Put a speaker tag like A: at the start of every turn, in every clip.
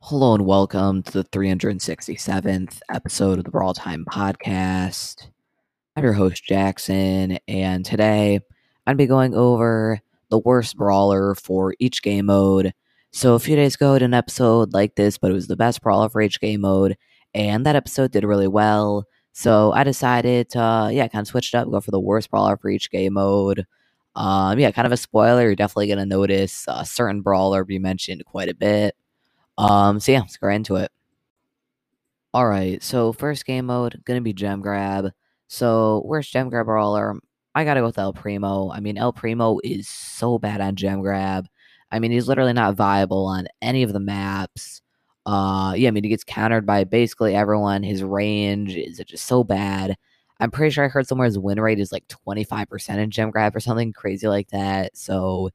A: Hello and welcome to the 367th episode of the Brawl Time Podcast. I'm your host, Jackson, and today I'm be going over the worst brawler for each game mode. So, a few days ago, I did an episode like this, but it was the best brawler for each game mode, and that episode did really well. So, I decided to, uh, yeah, kind of switch it up, go for the worst brawler for each game mode. Um, yeah, kind of a spoiler. You're definitely going to notice a certain brawler be mentioned quite a bit. Um, so yeah, let's go right into it. All right, so first game mode gonna be gem grab. So where's gem grab brawler? I gotta go with El Primo. I mean, El Primo is so bad on gem grab. I mean, he's literally not viable on any of the maps. Uh, yeah, I mean, he gets countered by basically everyone. His range is just so bad. I'm pretty sure I heard somewhere his win rate is like 25% in gem grab or something crazy like that. So,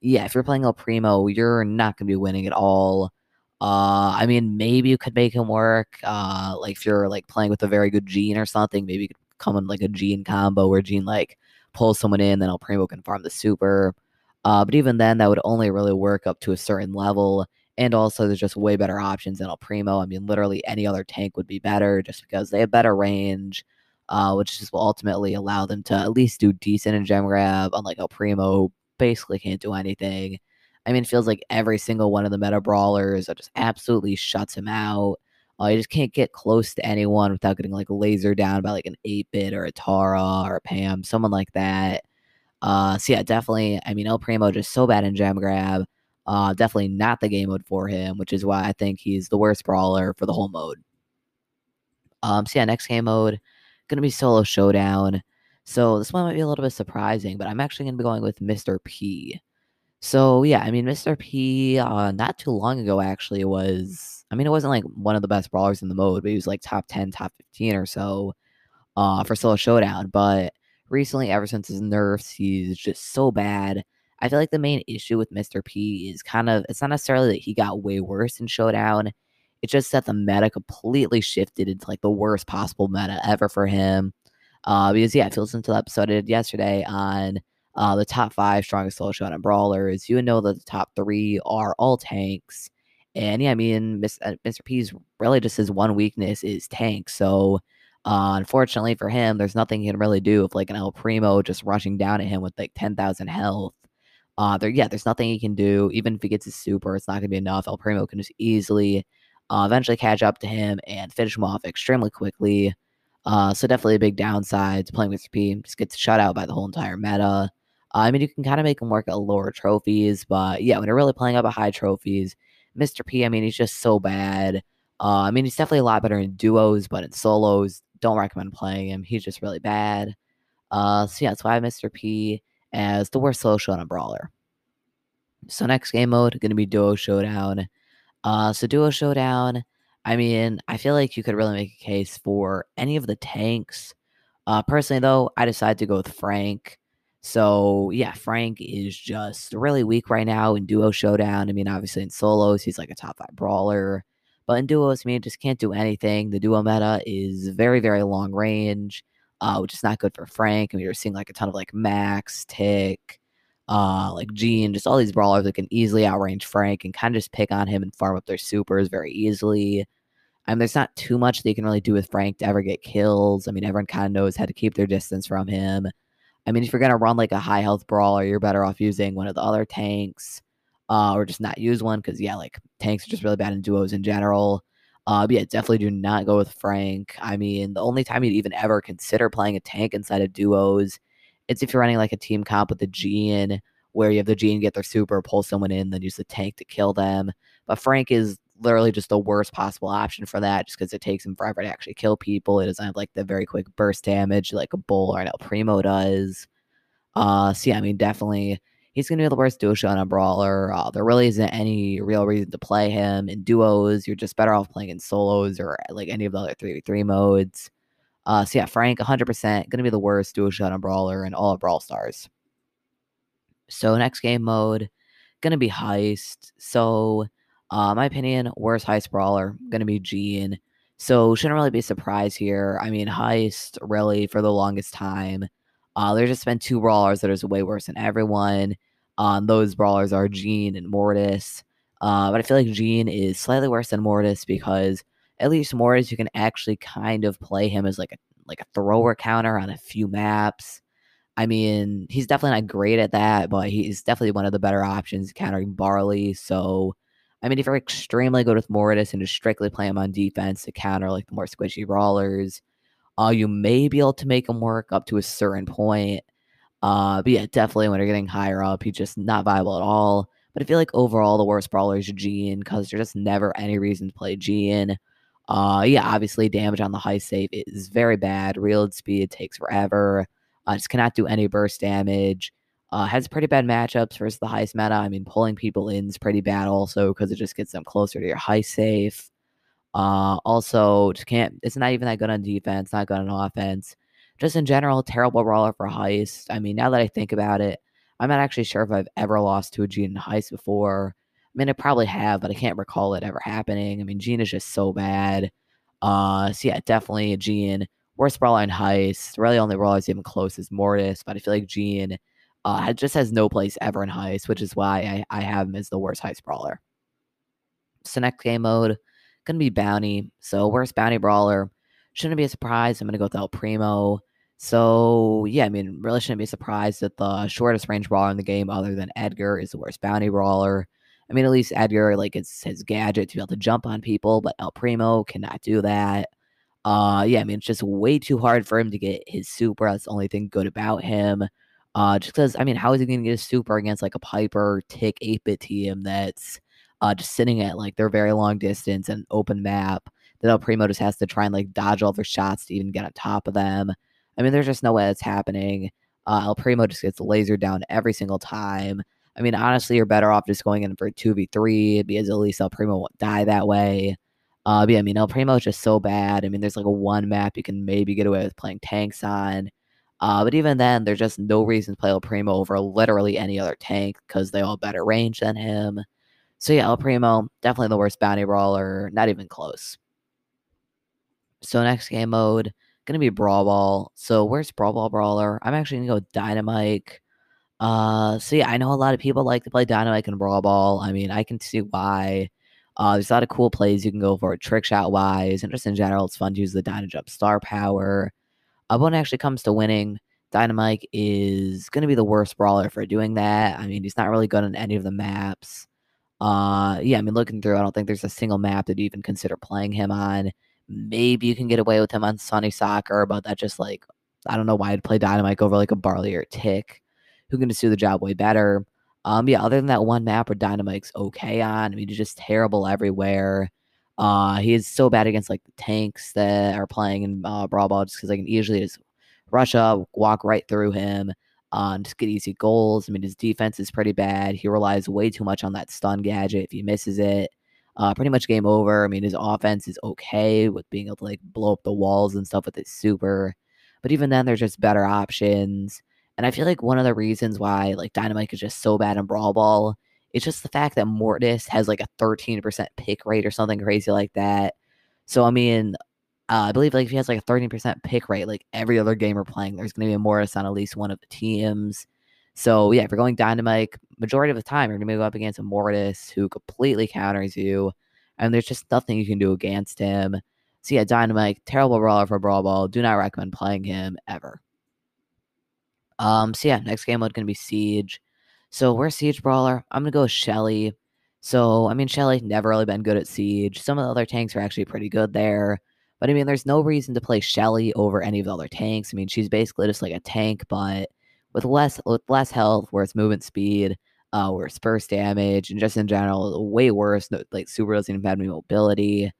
A: yeah, if you're playing El Primo, you're not gonna be winning at all. Uh, I mean, maybe you could make him work. Uh, like if you're like playing with a very good Gene or something, maybe you could come in like a Gene combo where Gene like pulls someone in, then El Primo can farm the super. Uh, but even then, that would only really work up to a certain level. And also, there's just way better options than El Primo. I mean, literally any other tank would be better just because they have better range, uh, which just will ultimately allow them to at least do decent in gem grab. Unlike El Primo, basically can't do anything. I mean, it feels like every single one of the meta brawlers just absolutely shuts him out. Uh, you just can't get close to anyone without getting like laser down by like an 8 bit or a Tara or a Pam, someone like that. Uh, so yeah, definitely. I mean, El Primo just so bad in gem grab. Uh, definitely not the game mode for him, which is why I think he's the worst brawler for the whole mode. Um, so yeah, next game mode gonna be solo showdown. So this one might be a little bit surprising, but I'm actually gonna be going with Mr. P. So yeah, I mean, Mr. P, uh, not too long ago actually was. I mean, it wasn't like one of the best brawlers in the mode, but he was like top ten, top fifteen or so, uh, for solo showdown. But recently, ever since his nerfs, he's just so bad. I feel like the main issue with Mr. P is kind of it's not necessarily that he got way worse in showdown. It's just that the meta completely shifted into like the worst possible meta ever for him. Uh, because yeah, if you listen to the episode I did yesterday on uh, the top five strongest solo showdown brawlers, you would know that the top three are all tanks. And yeah, I mean, Mr. Uh, P's really just his one weakness is tanks. So uh, unfortunately for him, there's nothing he can really do if like an El Primo just rushing down at him with like 10,000 health. Uh, there, yeah, there's nothing he can do. Even if he gets his super, it's not gonna be enough. El Primo can just easily, uh, eventually catch up to him and finish him off extremely quickly. Uh, so definitely a big downside to playing with P. Just gets shut out by the whole entire meta. I mean, you can kind of make him work at lower trophies, but yeah, when you're really playing up at high trophies, Mr. P, I mean, he's just so bad. Uh, I mean, he's definitely a lot better in duos, but in solos, don't recommend playing him. He's just really bad. Uh, so yeah, that's why I have Mr. P as the worst solo showdown brawler. So next game mode to be duo showdown. Uh, so duo showdown. I mean, I feel like you could really make a case for any of the tanks. Uh, personally, though, I decided to go with Frank. So yeah, Frank is just really weak right now in duo showdown. I mean, obviously in solos, he's like a top five brawler. But in duos, I mean, just can't do anything. The duo meta is very, very long range, uh, which is not good for Frank. I mean, you're seeing like a ton of like Max, Tick, uh, like Gene, just all these brawlers that can easily outrange Frank and kind of just pick on him and farm up their supers very easily. I mean, there's not too much they can really do with Frank to ever get kills. I mean, everyone kind of knows how to keep their distance from him. I mean, if you're gonna run like a high health brawler, you're better off using one of the other tanks, uh, or just not use one because yeah, like tanks are just really bad in duos in general. Uh, but yeah, definitely do not go with Frank. I mean, the only time you'd even ever consider playing a tank inside of duos, it's if you're running like a team comp with the Gene, where you have the Gene get their super, pull someone in, then use the tank to kill them. But Frank is literally just the worst possible option for that, just because it takes him forever to actually kill people. It doesn't have like the very quick burst damage like a Bull or an El Primo does. Uh, so yeah, I mean, definitely he's gonna be the worst duo showdown Brawler. Uh, there really isn't any real reason to play him in duos. You're just better off playing in solos or like any of the other three three modes. Uh, so yeah, Frank, 100% gonna be the worst duo showdown Brawler in all of Brawl Stars. So next game mode, gonna be Heist. So uh, my opinion, worst heist brawler going to be Gene. So shouldn't really be surprised here. I mean, heist really for the longest time. Uh, there's just been two brawlers that are way worse than everyone. Um, those brawlers are Gene and Mortis. Uh, but I feel like Gene is slightly worse than Mortis because at least Mortis you can actually kind of play him as like a like a thrower counter on a few maps. I mean, he's definitely not great at that, but he's definitely one of the better options countering Barley. So, I mean, if you're extremely good with Mortis and just strictly play him on defense to counter like the more squishy brawlers, uh, you may be able to make him work up to a certain point. Uh, but yeah, definitely when you're getting higher up, he's just not viable at all. But I feel like overall the worst brawler is Gene because there's just never any reason to play Gene. Uh, yeah, obviously damage on the high save is very bad. Reload speed takes forever. Uh, just cannot do any burst damage. Uh, has pretty bad matchups versus the highest meta. I mean, pulling people in is pretty bad also because it just gets them closer to your high safe. Uh, also, just can't. It's not even that good on defense. Not good on offense. Just in general, terrible brawler for heist. I mean, now that I think about it, I'm not actually sure if I've ever lost to a Gene heist before. I mean, I probably have, but I can't recall it ever happening. I mean, Gene is just so bad. Uh, so yeah, definitely a Gene. Worst brawler in Heist. Really, only brawler is even close is Mortis, but I feel like Gene uh, just has no place ever in Heist, which is why I, I have him as the worst Heist brawler. So next game mode, gonna be Bounty. So worst Bounty brawler. Shouldn't be a surprise. I'm gonna go with El Primo. So yeah, I mean, really shouldn't be surprised that the shortest range brawler in the game, other than Edgar, is the worst Bounty brawler. I mean, at least Edgar, like, it's his gadget to be able to jump on people, but El Primo cannot do that. Uh, yeah, I mean, it's just way too hard for him to get his super. That's the only thing good about him. Uh, just because, I mean, how is he going to get a super against like a Piper Tick 8 bit team that's uh, just sitting at like their very long distance and open map that El Primo just has to try and like dodge all their shots to even get on top of them? I mean, there's just no way that's happening. Uh, El Primo just gets lasered down every single time. I mean, honestly, you're better off just going in for 2v3 because at least El Primo won't die that way. Uh, but yeah, I mean, El Primo is just so bad. I mean, there's like a one map you can maybe get away with playing tanks on. Uh, but even then, there's just no reason to play El Primo over literally any other tank because they all better range than him. So yeah, El Primo, definitely the worst bounty brawler, not even close. So next game mode, gonna be Brawl Ball. So where's Brawl Ball Brawler? I'm actually gonna go Dynamike. Uh, so yeah, I know a lot of people like to play Dynamike and Brawl Ball. I mean, I can see why. Uh, there's a lot of cool plays you can go for trick shot wise, and just in general, it's fun to use the Dyna Jump star power. Uh, when it actually comes to winning, Dynamike is going to be the worst brawler for doing that. I mean, he's not really good on any of the maps. Uh, yeah, I mean, looking through, I don't think there's a single map that you even consider playing him on. Maybe you can get away with him on Sunny Soccer, but that just like I don't know why I'd play Dynamike over like a Barley or Tick who can just do the job way better. Um, yeah, other than that one map where Dynamike's okay on, I mean, he's just terrible everywhere. Uh, he is so bad against like the tanks that are playing in uh, Brawl Ball just because I can easily just rush up, walk right through him, uh, and just get easy goals. I mean, his defense is pretty bad. He relies way too much on that stun gadget. If he misses it, uh, pretty much game over. I mean, his offense is okay with being able to like blow up the walls and stuff with his super, but even then, there's just better options. And I feel like one of the reasons why like Dynamike is just so bad in Brawl Ball it's just the fact that Mortis has like a 13% pick rate or something crazy like that. So I mean, uh, I believe like if he has like a 13% pick rate, like every other gamer playing, there's gonna be a Mortis on at least one of the teams. So yeah, if you're going Dynamike, majority of the time you're gonna go up against a Mortis who completely counters you, and there's just nothing you can do against him. So yeah, Dynamike, terrible brawler for Brawl Ball. Do not recommend playing him ever. Um, so yeah, next game mode gonna be Siege. So we're Siege Brawler. I'm gonna go with Shelly. So I mean Shelly never really been good at Siege. Some of the other tanks are actually pretty good there. But I mean there's no reason to play Shelly over any of the other tanks. I mean she's basically just like a tank, but with less with less health, worse movement speed, uh, it's burst damage, and just in general, way worse. Like super doesn't even have any mobility.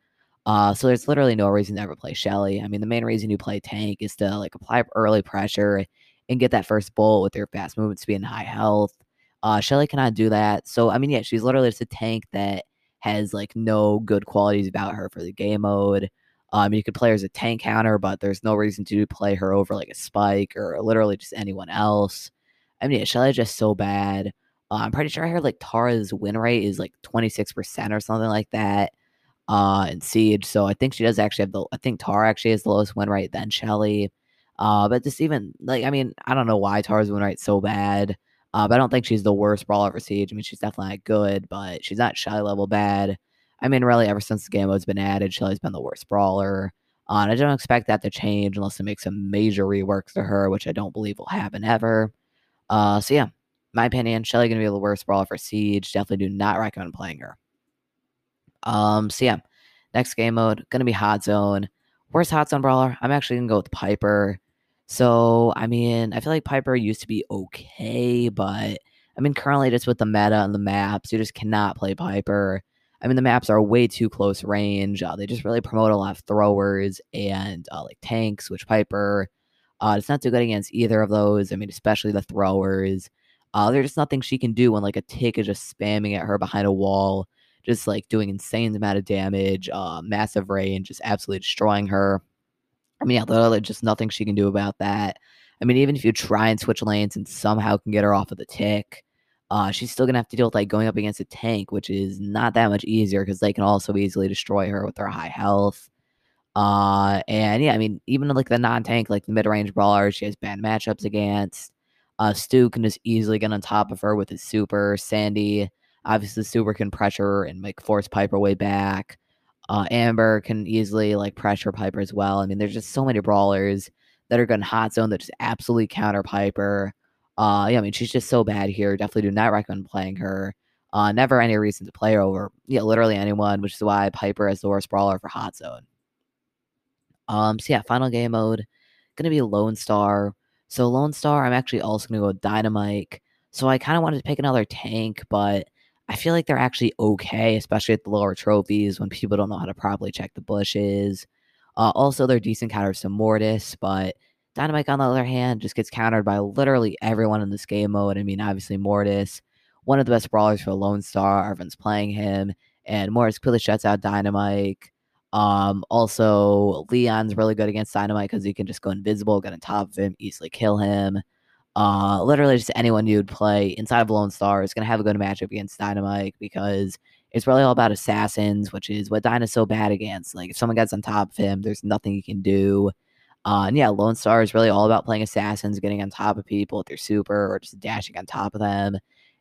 A: Uh, so there's literally no reason to ever play Shelly. I mean, the main reason you play tank is to like apply early pressure and get that first bullet with your fast movement speed and high health. Uh, Shelly cannot do that. So, I mean, yeah, she's literally just a tank that has like no good qualities about her for the game mode. Um, you could play her as a tank counter, but there's no reason to play her over like a spike or literally just anyone else. I mean, yeah, Shelly's just so bad. Uh, I'm pretty sure I heard like Tara's win rate is like 26% or something like that uh, in Siege. So I think she does actually have the, I think Tara actually has the lowest win rate than Shelly. Uh, but just even like, I mean, I don't know why Tara's win rate so bad. Uh, but I don't think she's the worst brawler for Siege. I mean, she's definitely not good, but she's not Shelly level bad. I mean, really, ever since the game mode's been added, Shelly's been the worst brawler. Uh, and I don't expect that to change unless it makes some major reworks to her, which I don't believe will happen ever. Uh, so yeah, my opinion, Shelly gonna be the worst brawler for Siege. Definitely do not recommend playing her. Um, so yeah, next game mode gonna be Hot Zone. Worst Hot Zone brawler? I'm actually gonna go with Piper. So I mean, I feel like Piper used to be okay, but I mean, currently just with the meta and the maps, you just cannot play Piper. I mean, the maps are way too close range. Uh, they just really promote a lot of throwers and uh, like tanks, which Piper, uh, it's not too good against either of those. I mean, especially the throwers. Uh, there's just nothing she can do when like a tick is just spamming at her behind a wall, just like doing insane amount of damage, uh, massive range, just absolutely destroying her. I mean, yeah, there's just nothing she can do about that. I mean, even if you try and switch lanes and somehow can get her off of the tick, uh, she's still gonna have to deal with like going up against a tank, which is not that much easier because they can also easily destroy her with their high health. Uh, and yeah, I mean, even like the non-tank, like the mid-range brawlers, she has bad matchups against. Uh, Stu can just easily get on top of her with his super. Sandy, obviously, super can pressure and like force Piper way back. Uh, Amber can easily like pressure Piper as well. I mean, there's just so many brawlers that are going hot zone that just absolutely counter Piper. Uh, yeah, I mean, she's just so bad here. Definitely do not recommend playing her. Uh, never any reason to play her over, yeah, literally anyone, which is why Piper is the worst brawler for Hot Zone. Um, so yeah, final game mode, gonna be Lone Star. So Lone Star, I'm actually also gonna go with Dynamike. So I kind of wanted to pick another tank, but I feel like they're actually okay, especially at the lower trophies when people don't know how to properly check the bushes. Uh, also, they're decent counters to Mortis, but Dynamike, on the other hand, just gets countered by literally everyone in this game mode. I mean, obviously, Mortis, one of the best brawlers for Lone Star. Everyone's playing him, and Mortis clearly shuts out Dynamike. Um, also, Leon's really good against Dynamike because he can just go invisible, get on top of him, easily kill him. Uh, literally, just anyone you'd play inside of Lone Star is going to have a good matchup against Dynamike because it's really all about assassins, which is what Dyna's so bad against. Like, if someone gets on top of him, there's nothing he can do. Uh, and yeah, Lone Star is really all about playing assassins, getting on top of people with their super or just dashing on top of them.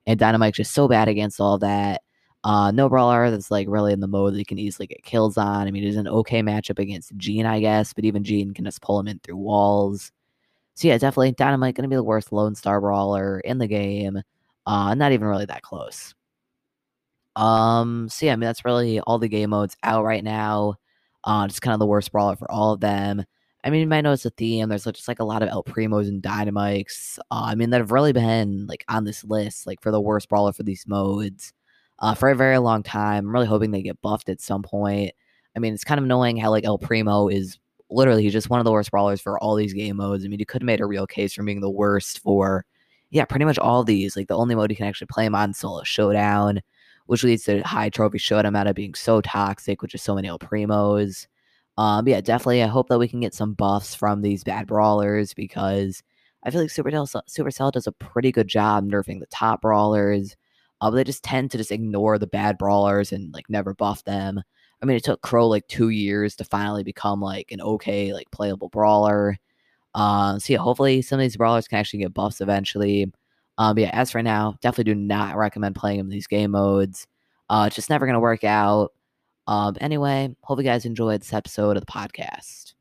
A: And Dynamike's just so bad against all that. Uh, no brawler that's like really in the mode that you can easily get kills on. I mean, it's an okay matchup against Gene, I guess, but even Gene can just pull him in through walls. So yeah, definitely Dynamike gonna be the worst Lone Star brawler in the game. Uh, not even really that close. Um, so yeah, I mean that's really all the game modes out right now. Uh, just kind of the worst brawler for all of them. I mean, you might notice a theme. There's just like a lot of El Primos and Dynamikes. Uh, I mean, that have really been like on this list, like for the worst brawler for these modes, uh, for a very long time. I'm really hoping they get buffed at some point. I mean, it's kind of annoying how like El Primo is literally he's just one of the worst brawlers for all these game modes. I mean, you could have made a real case for being the worst for, yeah, pretty much all these. Like the only mode you can actually play him on solo showdown, which leads to high trophy showdown out of being so toxic, which is so many El Primos. Um, yeah, definitely. I hope that we can get some buffs from these bad brawlers because I feel like Supercell, Supercell does a pretty good job nerfing the top brawlers. Uh, but they just tend to just ignore the bad brawlers and like never buff them. I mean, it took Crow like two years to finally become like an okay, like playable brawler. Uh, so yeah, hopefully some of these brawlers can actually get buffs eventually. Um, but yeah, as for now, definitely do not recommend playing them in these game modes. Uh, it's just never gonna work out. Um, anyway, hope you guys enjoyed this episode of the podcast.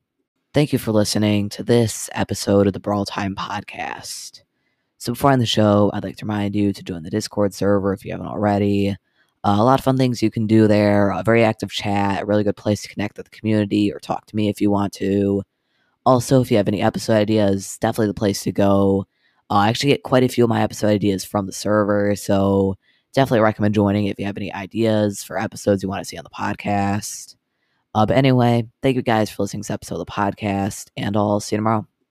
A: Thank you for listening to this episode of the Brawl Time podcast. So before I end the show, I'd like to remind you to join the Discord server if you haven't already. Uh, a lot of fun things you can do there. A very active chat, a really good place to connect with the community or talk to me if you want to. Also, if you have any episode ideas, definitely the place to go. Uh, I actually get quite a few of my episode ideas from the server, so definitely recommend joining if you have any ideas for episodes you want to see on the podcast. Uh, but anyway, thank you guys for listening to this episode of the podcast, and I'll see you tomorrow.